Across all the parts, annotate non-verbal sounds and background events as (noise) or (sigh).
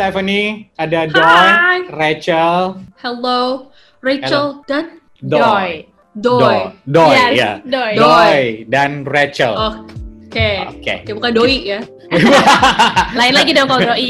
Stephanie, ada Don, Hai. Rachel, Hello, Rachel dan Doi. Doi. Doi, Yes, ya. Doi. Doi dan Rachel. Oke. Oke. Oke, bukan Doi ya. (laughs) Lain lagi dong kalau doi.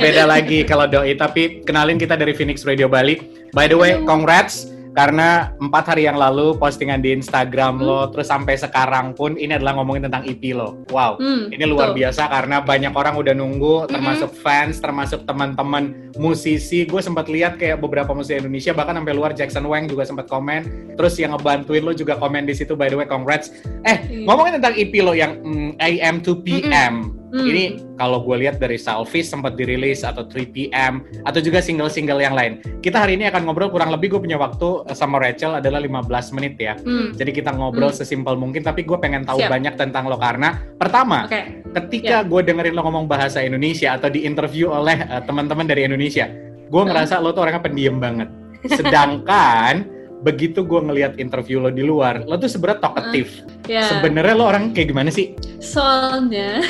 Beda lagi kalau doi, tapi kenalin kita dari Phoenix Radio Bali. By the way, congrats karena empat hari yang lalu postingan di Instagram lo, terus sampai sekarang pun ini adalah ngomongin tentang EP lo. Wow, Hmm, ini luar betul. biasa karena banyak orang udah nunggu, termasuk fans, termasuk teman-teman musisi. Gue sempat lihat kayak beberapa musisi Indonesia, bahkan sampai luar Jackson Wang juga sempat komen. Terus yang ngebantuin lo juga komen di situ. By the way, congrats. Eh, Iya. ngomongin tentang EP lo yang mm, AM to PM. Hmm. Ini kalau gue lihat dari Selfish sempat dirilis atau 3PM atau juga single-single yang lain. Kita hari ini akan ngobrol kurang lebih gue punya waktu eh, sama Rachel adalah 15 menit ya. Hmm. Jadi kita ngobrol Hmm. sesimpel mungkin tapi gue pengen tahu Siap. banyak tentang lo karena pertama Oke. ketika gue dengerin lo ngomong bahasa Indonesia atau di interview oleh eh, teman-teman dari Indonesia, gue ngerasa lo tuh orangnya pendiam banget. Sedangkan (laughs) begitu gue ngelihat interview lo di luar, lo tuh sebenarnya talkative. Ya. Sebenarnya lo orang kayak gimana sih? Soalnya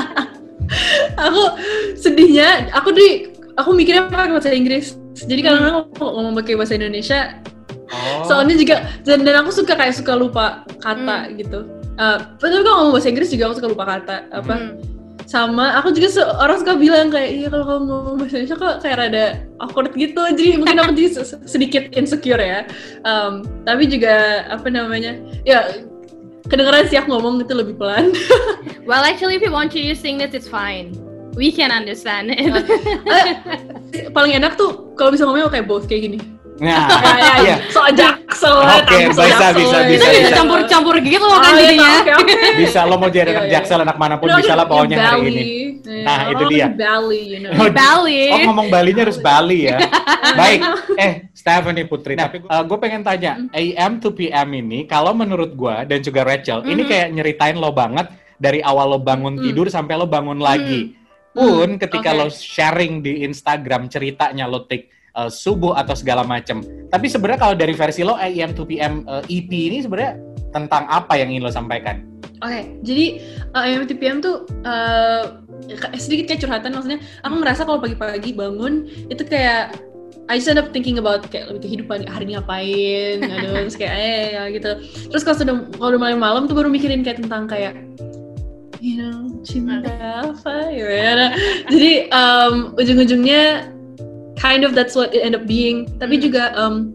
(laughs) aku sedihnya aku di aku mikirnya pakai bahasa Inggris. Jadi kalau Hmm. orang ngomong pakai bahasa Indonesia, Oh. soalnya juga dan, dan aku suka kayak suka lupa kata gitu. Eh, tapi kalau ngomong bahasa Inggris juga aku suka lupa kata apa Hmm. Sama aku juga orang suka bilang kayak iya kalau kamu ngomong bahasa Indonesia kok kayak rada awkward gitu. Jadi mungkin aku jadi se- sedikit insecure ya. Em, tapi juga apa namanya ya kedengeran sih aku ngomong itu lebih pelan. (laughs) Well, actually, if you want to use this, it's fine. We can understand it. Eh, paling enak tuh kalau bisa ngomongnya kayak both kayak gini Nah, ya, (laughs) iya. so jaksel Oke, so bisa, jaksel. bisa, Kita bisa, bisa bisa. campur-campur gitu Oh, loh kan iya, jadinya. (laughs) Bisa lo mau jadi anak Iya, iya. jaksel anak mana pun Udah, bisa lah pokoknya hari Bali. ini. Iya, Nah, itu dia. di Bali, you know. Oh, Bali. Oh ngomong Balinya harus Bali ya. (laughs) Baik, eh Stephanie Putri. Tapi gue pengen tanya, AM to PM ini kalau menurut gue dan juga Rachel, ini Mhm. kayak nyeritain lo banget dari awal lo bangun Mm. tidur sampai lo bangun lagi. Mm. Pun ketika lo sharing di Instagram ceritanya lo take uh, subuh atau segala macem. Tapi sebenarnya kalau dari versi lo AM to PM uh, EP ini sebenarnya tentang apa yang ingin lo sampaikan? Oke, jadi uh, MTPM tuh uh, sedikit kayak curhatan maksudnya. Aku ngerasa kalau pagi-pagi bangun itu kayak I just end up thinking about kayak lebih kehidupan hari ini ngapain, (laughs) aduh, terus kayak eh ya gitu. Terus kalau sudah kalau udah malam-malam tuh baru mikirin kayak tentang kayak you know cinta apa ya. Jadi um, ujung-ujungnya kind of that's what it end up being. Tapi Hmm. juga um,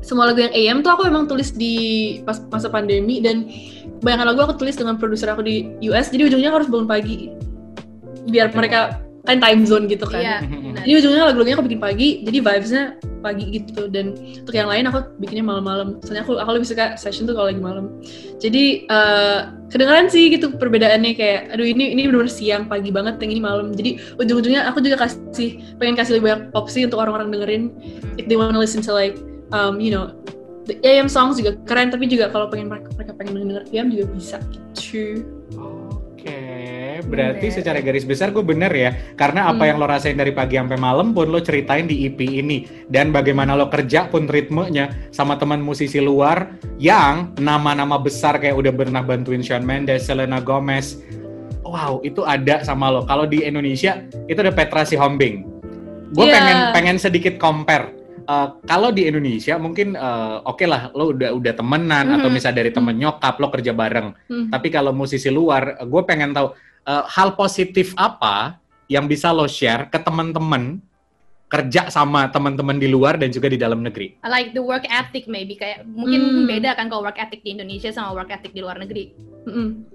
semua lagu yang AM tuh aku emang tulis di pas masa pandemi dan kebanyakan lagu aku tulis dengan produser aku di US jadi ujungnya aku harus bangun pagi biar mereka kan time zone gitu kan. Iya. jadi ujungnya lagu-lagunya aku bikin pagi jadi vibesnya pagi gitu. Dan untuk yang lain aku bikinnya malam-malam. Soalnya aku aku lebih suka session tuh kalau lagi malam. Jadi eh, kedengeran sih gitu perbedaannya. Kayak aduh ini ini benar siang pagi banget yang ini malam. Jadi ujung-ujungnya aku juga kasih pengen kasih lebih banyak opsi untuk orang-orang dengerin. If they wanna listen to like um, you know the AM songs juga keren. Tapi juga kalau pengen mereka, mereka pengen denger PM juga bisa gitu Oke, berarti Bener. secara garis besar gue bener ya, karena apa Hmm. yang lo rasain dari pagi sampai malam pun lo ceritain di EP ini, dan bagaimana lo kerja pun ritmenya sama teman musisi luar yang nama-nama besar kayak udah pernah bantuin Shawn Mendes, Selena Gomez, wow itu ada sama lo. Kalau di Indonesia itu ada Petra Sihombing. Gue Iya. pengen pengen sedikit compare. Eh, kalau di Indonesia mungkin eh, oke lah lo udah udah temenan atau Mhm. misalnya dari temen nyokap lo kerja bareng. Hmm. Tapi kalau musisi luar, gue pengen tahu eh, hal positif apa yang bisa lo share ke teman-teman kerja sama teman-teman di luar dan juga di dalam negeri. like the work ethic maybe kayak mungkin Hmm. beda kan kalau work ethic di Indonesia sama work ethic di luar negeri. Mm-mm.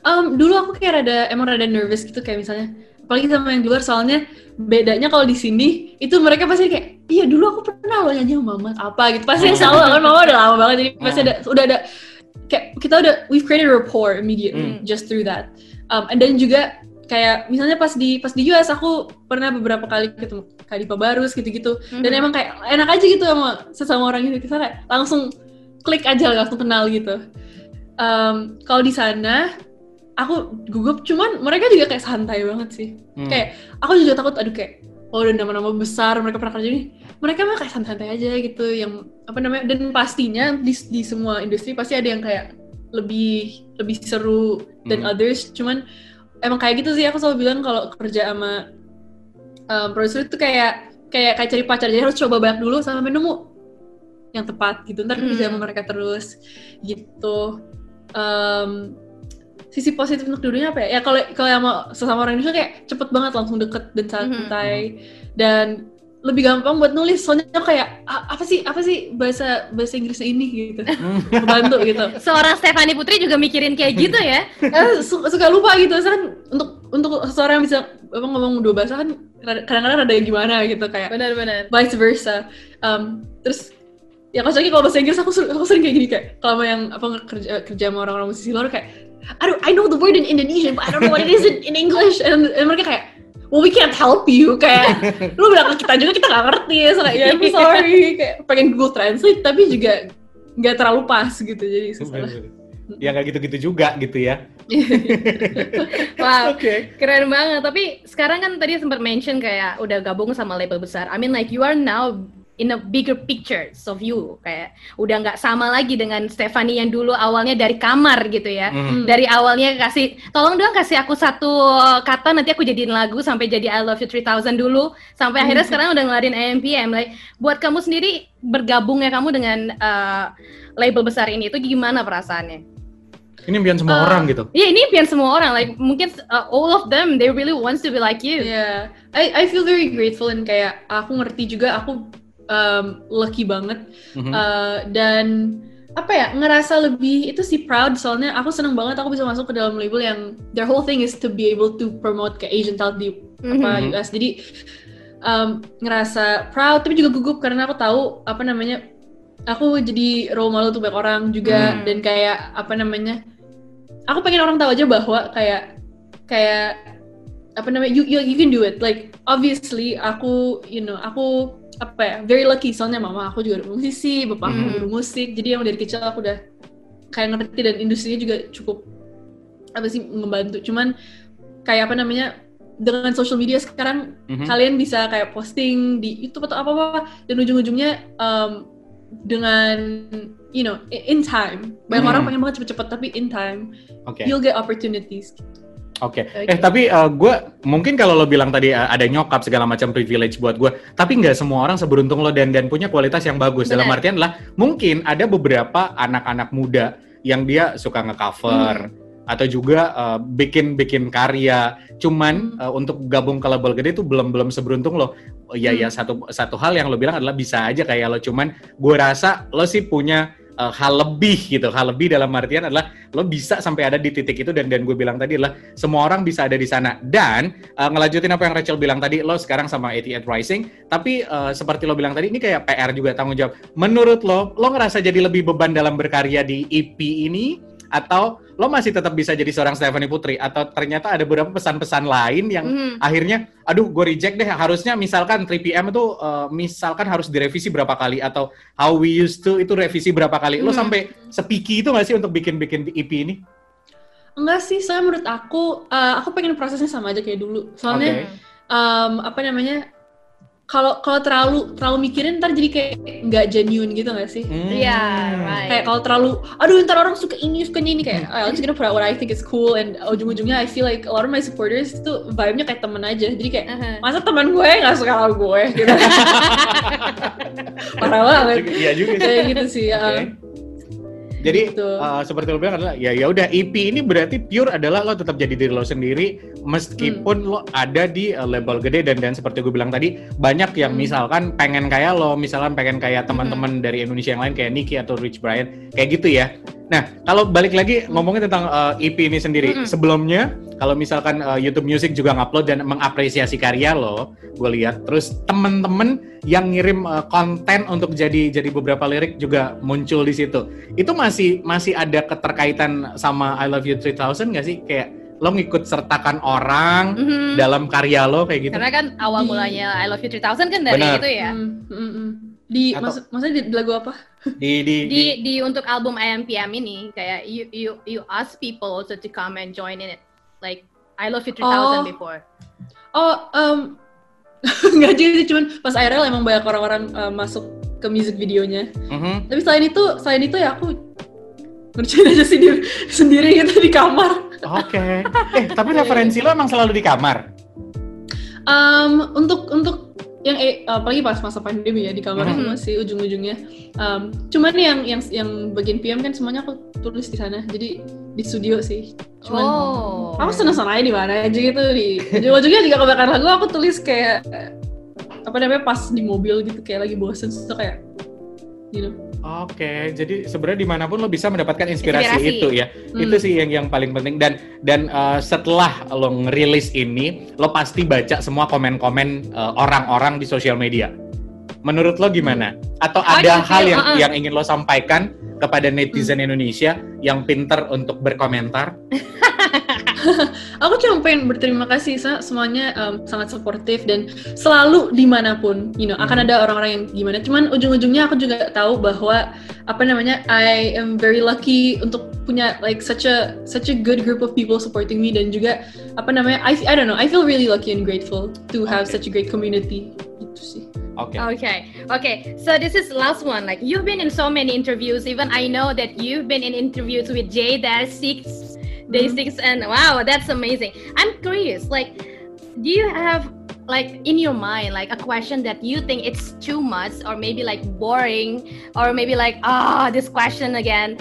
Um, dulu aku kayak rada emang rada nervous gitu kayak misalnya apalagi sama yang di luar soalnya bedanya kalau di sini itu mereka pasti kayak iya dulu aku pernah loh nyanyi sama mama apa gitu pasti (laughs) yang selalu kan mama udah lama banget jadi pasti ada udah ada kayak kita udah we've created a rapport immediately Hmm. just through that um, then juga kayak misalnya pas di pas di US aku pernah beberapa kali ketemu Kadipa Barus gitu-gitu. Dan Mhm. emang kayak enak aja gitu sama sesama orang gitu. Kita kayak langsung klik aja langsung kenal gitu. Em, kalau di sana aku gugup. Cuman mereka juga kayak santai banget sih. Hmm. kayak aku juga takut aduh kayak oh udah nama-nama besar mereka pernah kerja ini mereka mah kayak santai-santai aja gitu yang apa namanya dan pastinya di, di semua industri pasti ada yang kayak lebih lebih seru than Hmm. others. Cuman emang kayak gitu sih aku selalu bilang kalau kerja sama um, produser itu kayak kayak kayak cari pacar. Jadi harus coba banyak dulu sampai nemu yang tepat gitu. Ntar Hmm. bisa sama mereka terus gitu. Um, sisi positif untuk dulunya apa ya? Ya kalau kalau yang mau sesama orang Indonesia kayak cepet banget langsung deket dan santai. Dan lebih gampang buat nulis. Soalnya kayak "A- apa sih apa sih bahasa bahasa Inggrisnya ini? gitu. Membantu gitu. (laughs) Seorang Stefani Putri juga mikirin kayak gitu ya. (laughs) Eh, su- suka lupa gitu. Kan untuk untuk seseorang yang bisa apa, ngomong dua bahasa kan kadang-kadang ada yang gimana gitu kayak Benar-benar. vice versa. Um, terus ya kalau kalau bahasa Inggris aku, sering- aku sering kayak gini kayak kalau sama yang apa kerja kerja sama orang-orang musisi luar kayak aduh I know the word in Indonesian but I don't know what it is in, in English. And, and mereka kayak well we can't help you kayak (laughs) lu bilang ke kita juga kita nggak ngerti so kayak yeah, I'm sorry (laughs) kayak pengen Google Translate tapi juga nggak terlalu pas gitu jadi susah ya nggak gitu-gitu juga gitu ya. (laughs) Wow, Oke. keren banget. Tapi sekarang kan tadi sempat mention kayak udah gabung sama label besar. I mean like you are now in a bigger picture of you kayak udah nggak sama lagi dengan Stephanie yang dulu awalnya dari kamar gitu ya. Hmm. Dari awalnya kasih tolong dong kasih aku satu kata nanti aku jadiin lagu sampai jadi I Love You 3000 dulu sampai akhirnya sekarang udah ngeluarin AMPM like buat kamu sendiri bergabungnya kamu dengan uh, label besar ini itu gimana perasaannya? Ini impian semua Uh, orang gitu. Iya ini impian semua orang like mungkin uh, all of them they really wants to be like you. Yeah, I I feel very grateful and kayak aku ngerti juga aku um, lucky banget Mhm. Uh, dan apa ya ngerasa lebih itu sih proud soalnya aku seneng banget aku bisa masuk ke dalam label yang their whole thing is to be able to promote ke Asian talent di apa Mhm. US jadi um, ngerasa proud tapi juga gugup karena aku tahu apa namanya aku jadi role model untuk banyak orang juga Hmm. dan kayak apa namanya aku pengen orang tahu aja bahwa kayak kayak apa namanya you, you you can do it like obviously aku you know aku apa ya very lucky soalnya mama aku juga musisi bapak aku Hmm. guru musik jadi yang dari kecil aku udah kayak ngerti dan industrinya juga cukup apa sih membantu cuman kayak apa namanya dengan social media sekarang Mhm. kalian bisa kayak posting di YouTube atau apa apa dan ujung-ujungnya um, dengan you know in time banyak Hmm. orang pengen banget cepet-cepet tapi in time Oke. you'll get opportunities Oke. Oke. Eh tapi gue mungkin kalau lo bilang tadi uh, ada nyokap segala macam privilege buat gue, tapi nggak semua orang seberuntung lo dan dan punya kualitas yang bagus. Dalam Benar. artian adalah mungkin ada beberapa anak-anak muda yang dia suka nge-cover atau juga uh, bikin-bikin karya. Cuman Hmm. uh, untuk gabung ke label gede itu belum belum seberuntung lo. Iya ya Hmm. satu satu hal yang lo bilang adalah bisa aja kayak lo. Cuman gue rasa lo sih punya uh, hal lebih gitu. Hal lebih dalam artian adalah lo bisa sampai ada di titik itu dan dan gue bilang tadi adalah semua orang bisa ada di sana. Dan uh, ngelanjutin apa yang Rachel bilang tadi lo sekarang sama 88 Rising tapi uh, seperti lo bilang tadi ini kayak PR juga tanggung jawab. Menurut lo lo ngerasa jadi lebih beban dalam berkarya di EP ini atau lo masih tetap bisa jadi seorang Stephanie Putri atau ternyata ada beberapa pesan-pesan lain yang Mhm. akhirnya aduh gue reject deh harusnya misalkan 3PM itu uh, misalkan harus direvisi berapa kali atau how we used to itu revisi berapa kali lo Hmm. sampai sepiki itu nggak sih untuk bikin-bikin EP ini enggak sih soalnya menurut aku uh, aku pengen prosesnya sama aja kayak dulu soalnya Oke. um, apa namanya kalau kalau terlalu terlalu mikirin ntar jadi kayak nggak genuine gitu nggak sih Hmm. Iya, right. kayak kalau terlalu aduh ntar orang suka ini suka ini kayak oh, I'm just gonna put out what I think is cool and ujung-ujungnya I feel like a lot of my supporters itu vibe-nya kayak temen aja jadi kayak Aha. masa teman gue nggak suka lagu gue (laughs) gitu (laughs) parah banget Iya juga sih. kayak gitu sih ya. Oke. Jadi uh, seperti lo bilang adalah ya ya udah EP ini berarti pure adalah lo tetap jadi diri lo sendiri meskipun lo ada di uh, label gede dan dan seperti gue bilang tadi banyak yang Hmm. misalkan pengen kayak lo misalkan pengen kayak teman-teman dari Indonesia yang lain kayak Nicky atau Rich Brian kayak gitu ya. Nah kalau balik lagi ngomongin tentang uh, EP ini sendiri Mm-mm. sebelumnya kalau misalkan uh, YouTube Music juga ngupload dan mengapresiasi karya lo, gue lihat terus temen-temen yang ngirim uh, konten untuk jadi jadi beberapa lirik juga muncul di situ. Itu masih masih ada keterkaitan sama I Love You 3000 nggak sih? Kayak lo ngikut sertakan orang Mhm. dalam karya lo kayak gitu. Karena kan awal Di- mulanya I Love You 3000 kan dari Benar. itu ya. Hmm, hmm, hmm. di Atau- maksud, maksudnya di, di lagu apa Di di, Di di untuk album IMPM ini kayak you you you ask people also to come and join in it. Like I Love You 3000 Oh. before. oh um, (laughs) nggak sih cuman pas IRL emang banyak orang-orang uh, masuk ke music videonya Mhm. tapi selain itu selain itu ya aku ngerjain aja sendiri (laughs) sendiri gitu di kamar Oke. Eh tapi referensi lo emang selalu di kamar. Um, untuk untuk yang eh, apalagi pas masa pandemi ya di kamar Mhm. semua sih ujung-ujungnya. Um, cuman yang yang yang bagian PM kan semuanya aku tulis di sana. Jadi di studio sih. Cuman Oh. aku seneng-seneng aja di mana aja gitu di ujung-ujungnya juga kebanyakan lagu aku tulis kayak apa namanya pas di mobil gitu kayak lagi bosen so kayak you know Oke, jadi sebenarnya di mana pun lo bisa mendapatkan inspirasi, Inspirasi. itu ya. Hmm. Itu sih yang yang paling penting dan dan uh, setelah lo ngerilis ini, lo pasti baca semua komen-komen uh, orang-orang di sosial media. Menurut lo gimana? Atau How do ada hal yang Uh-uh. yang ingin lo sampaikan kepada netizen Indonesia yang pinter untuk berkomentar? (laughs) aku cuma pengen berterima kasih sa- semuanya um, sangat suportif dan selalu di mana pun you know akan Hmm. ada orang-orang yang gimana cuman ujung-ujungnya aku juga tahu bahwa apa namanya I am very lucky untuk punya like such a such a good group of people supporting me dan juga apa namanya I I don't know I feel really lucky and grateful to have Okay. such a great community itu sih Oke. Okay, okay. So this is last one. Like you've been in so many interviews. Even I know that you've been in interviews with J Dash Six, Day Mhm. Six, and wow, that's amazing. I'm curious. Like, do you have like in your mind like a question that you think it's too much, or maybe like boring, or maybe like ah this question again?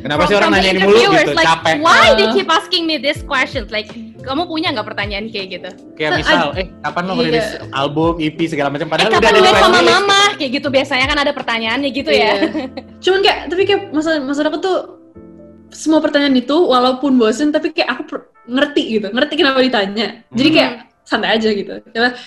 Kenapa sih From- orang from the nanyain mulu interviewers, gitu? Like, Capek. why they Uh. keep asking me this questions? Like, kamu punya nggak pertanyaan kayak gitu? Kayak misal, eh kapan lo Iya. ngerilis album, EP segala macam Eh, padahal kapan udah ada sama mama? Kayak gitu biasanya kan ada pertanyaannya gitu ya. Iya. cuman kayak tapi kayak masalah masalah aku tuh semua pertanyaan itu walaupun bosen tapi kayak aku per- ngerti gitu ngerti kenapa ditanya jadi Hmm. kayak santai aja gitu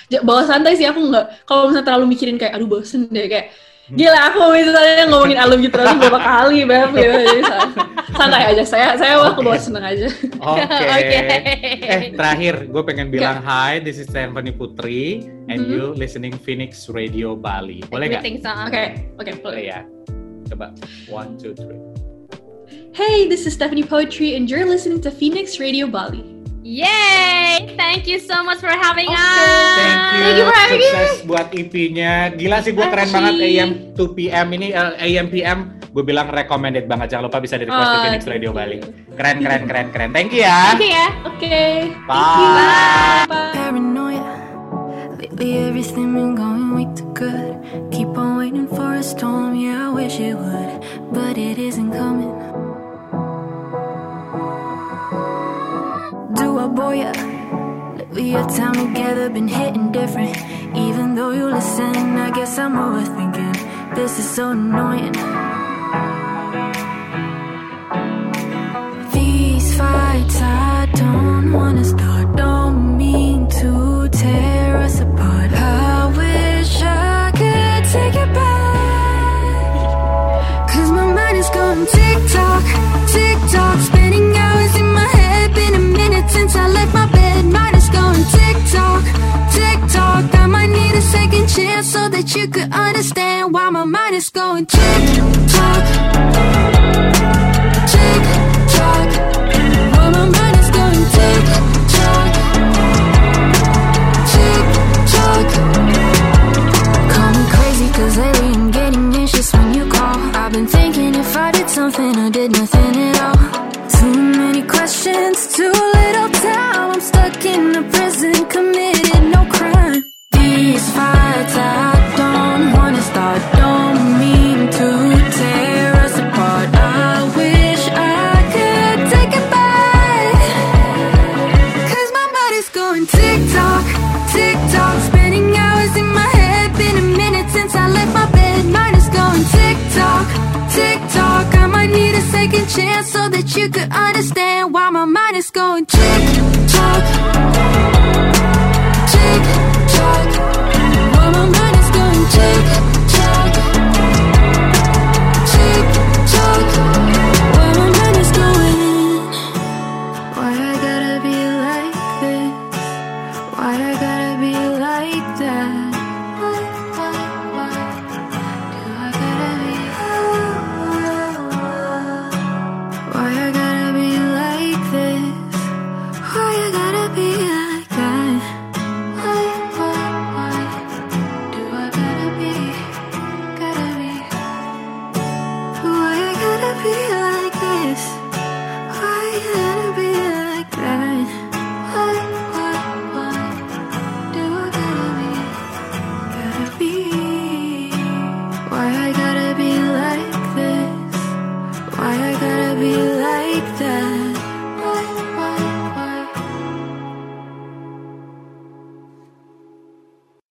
Ya, bawa santai sih aku nggak kalau misalnya terlalu mikirin kayak aduh bosen deh kayak. (laughs) gila aku misalnya ngomongin album gitu terus berapa kali beb gitu (laughs) jadi san- santai aja saya saya mah Oke. kebawa seneng aja (laughs) Oke. Oke. Eh terakhir, gue pengen bilang hi, this is Stephanie Putri, and Mhm. you listening Phoenix Radio Bali. Boleh nggak? Oke oke Boleh ya. Coba one, two, three. hey this is Stephanie Poetry and you're listening to Phoenix Radio Bali Yay! Thank you so much for having Oke. us. Thank you. Thank you for having us. Sukses buat EP-nya. Gila sih gue keren banget AM 2 PM ini eh, AM PM. Gue bilang recommended banget. Jangan lupa bisa di request di Ah, Phoenix Radio you. Bali. Keren keren keren keren. Thank you ya. Thank you ya. oke Bye. bye paranoia. Lately, everything been going way too good. Keep on waiting for a storm, yeah, I wish it would, but it isn't coming. I bore ya? Lately, our time together been hitting different. Even though you listen, I guess I'm overthinking. This is so annoying. You could understand why my mind is going tick tock, tick tock. Why my mind is going tick tock, tick tock. Call me crazy cause lately chance so that you could understand why my mind is going tick tock,